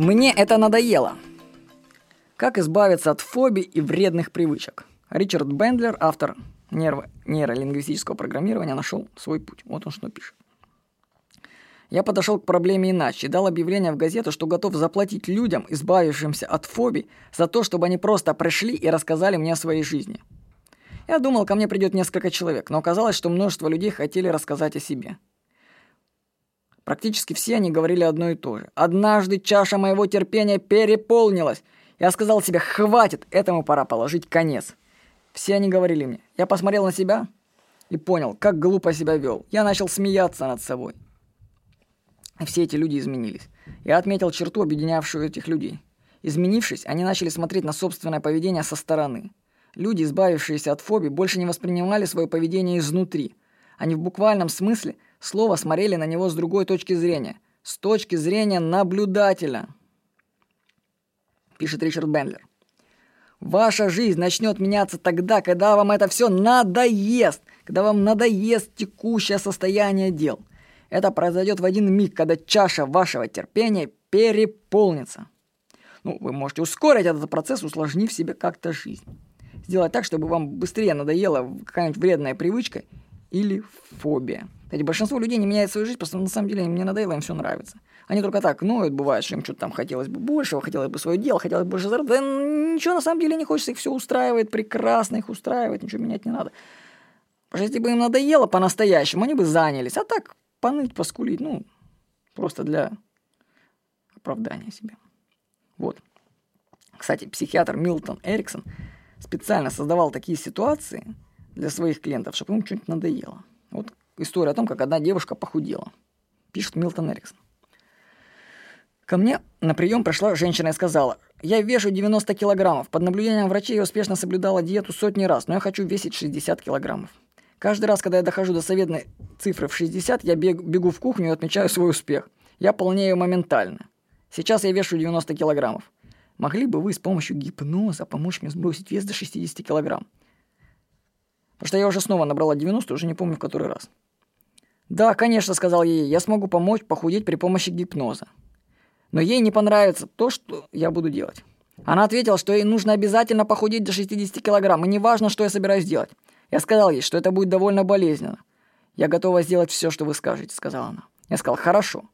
Мне это надоело. Как избавиться от фобий и вредных привычек? Ричард Бендлер, автор нейро- нейролингвистического программирования, нашел свой путь. Вот он что пишет. Я подошел к проблеме иначе дал объявление в газету, что готов заплатить людям, избавившимся от фобий, за то, чтобы они просто пришли и рассказали мне о своей жизни. Я думал, ко мне придет несколько человек, но оказалось, что множество людей хотели рассказать о себе. Практически все они говорили одно и то же. «Однажды чаша моего терпения переполнилась. Я сказал себе, хватит, этому пора положить конец». Все они говорили мне. Я посмотрел на себя и понял, как глупо себя вел. Я начал смеяться над собой. И все эти люди изменились. Я отметил черту, объединявшую этих людей. Изменившись, они начали смотреть на собственное поведение со стороны. Люди, избавившиеся от фобий, больше не воспринимали свое поведение изнутри. Они в буквальном смысле слова смотрели на него с другой точки зрения. С точки зрения наблюдателя. Пишет Ричард Бендлер. Ваша жизнь начнет меняться тогда, когда вам это все надоест, когда вам надоест текущее состояние дел. Это произойдет в один миг, когда чаша вашего терпения переполнится. Ну, вы можете ускорить этот процесс, усложнив себе как-то жизнь. Сделать так, чтобы вам быстрее надоела какая-нибудь вредная привычка или фобия. Кстати, большинство людей не меняет свою жизнь, просто на самом деле им не надоело, им все нравится. Они только так ноют, бывает, что им что-то там хотелось бы большего, хотелось бы свое дело, хотелось бы больше заработать. Да ничего на самом деле не хочется, их все устраивает, прекрасно их устраивает, ничего менять не надо. Потому что если бы им надоело по-настоящему, они бы занялись. А так, поныть, поскулить, ну, просто для оправдания себя. Вот. Кстати, психиатр Милтон Эриксон специально создавал такие ситуации для своих клиентов, чтобы им что-нибудь надоело. История о том, как одна девушка похудела. Пишет Милтон Эриксон. Ко мне на прием пришла женщина и сказала, я вешу 90 килограммов. Под наблюдением врачей я успешно соблюдала диету сотни раз, но я хочу весить 60 килограммов. Каждый раз, когда я дохожу до советной цифры в 60, я бег, бегу в кухню и отмечаю свой успех. Я полнею моментально. Сейчас я вешу 90 килограммов. Могли бы вы с помощью гипноза помочь мне сбросить вес до 60 килограмм? Потому что я уже снова набрала 90, уже не помню в который раз. Да, конечно, сказал ей, я смогу помочь похудеть при помощи гипноза. Но ей не понравится то, что я буду делать. Она ответила, что ей нужно обязательно похудеть до 60 килограмм, и неважно, что я собираюсь делать. Я сказал ей, что это будет довольно болезненно. «Я готова сделать все, что вы скажете», — сказала она. Я сказал, «Хорошо.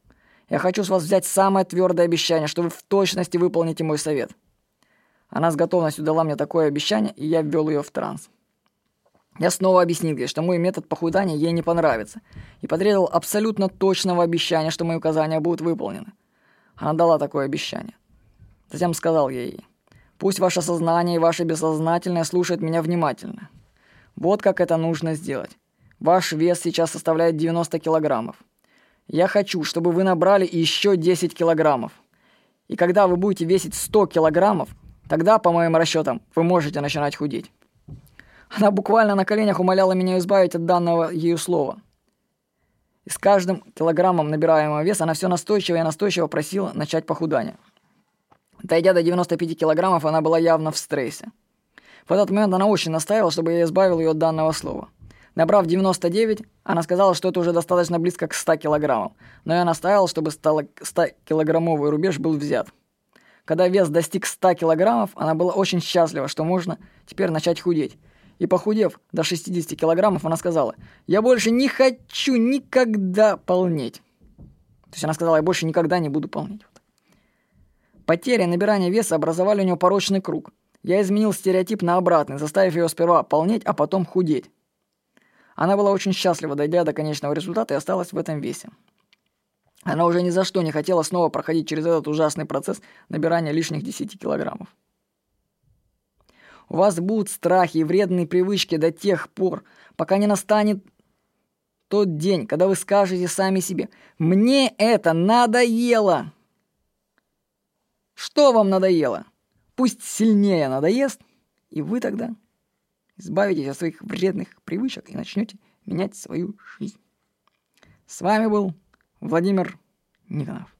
Я хочу с вас взять самое твердое обещание, что вы в точности выполните мой совет». Она с готовностью дала мне такое обещание, и я ввел ее в транс. Я снова объяснил ей, что мой метод похудания ей не понравится, и потребовал абсолютно точного обещания, что мои указания будут выполнены. Она дала такое обещание. Затем сказал я ей, «Пусть ваше сознание и ваше бессознательное слушают меня внимательно. Вот как это нужно сделать. Ваш вес сейчас составляет 90 килограммов. Я хочу, чтобы вы набрали еще 10 килограммов. И когда вы будете весить 100 килограммов, тогда, по моим расчетам, вы можете начинать худеть. Она буквально на коленях умоляла меня избавить от данного ею слова. И с каждым килограммом набираемого веса она все настойчиво и настойчиво просила начать похудание. Дойдя до 95 килограммов, она была явно в стрессе. В этот момент она очень настаивала, чтобы я избавил ее от данного слова. Набрав 99, она сказала, что это уже достаточно близко к 100 килограммам, но я настаивал, чтобы 100-килограммовый рубеж был взят. Когда вес достиг 100 килограммов, она была очень счастлива, что можно теперь начать худеть. И похудев до 60 килограммов, она сказала, «Я больше не хочу никогда полнеть». То есть она сказала, «Я больше никогда не буду полнеть». Потеря и набирание веса образовали у нее порочный круг. Я изменил стереотип на обратный, заставив ее сперва полнеть, а потом худеть. Она была очень счастлива, дойдя до конечного результата, и осталась в этом весе. Она уже ни за что не хотела снова проходить через этот ужасный процесс набирания лишних 10 килограммов. У вас будут страхи и вредные привычки до тех пор, пока не настанет тот день, когда вы скажете сами себе «Мне это надоело!» Что вам надоело? Пусть сильнее надоест, и вы тогда избавитесь от своих вредных привычек и начнете менять свою жизнь. С вами был Владимир Никонов.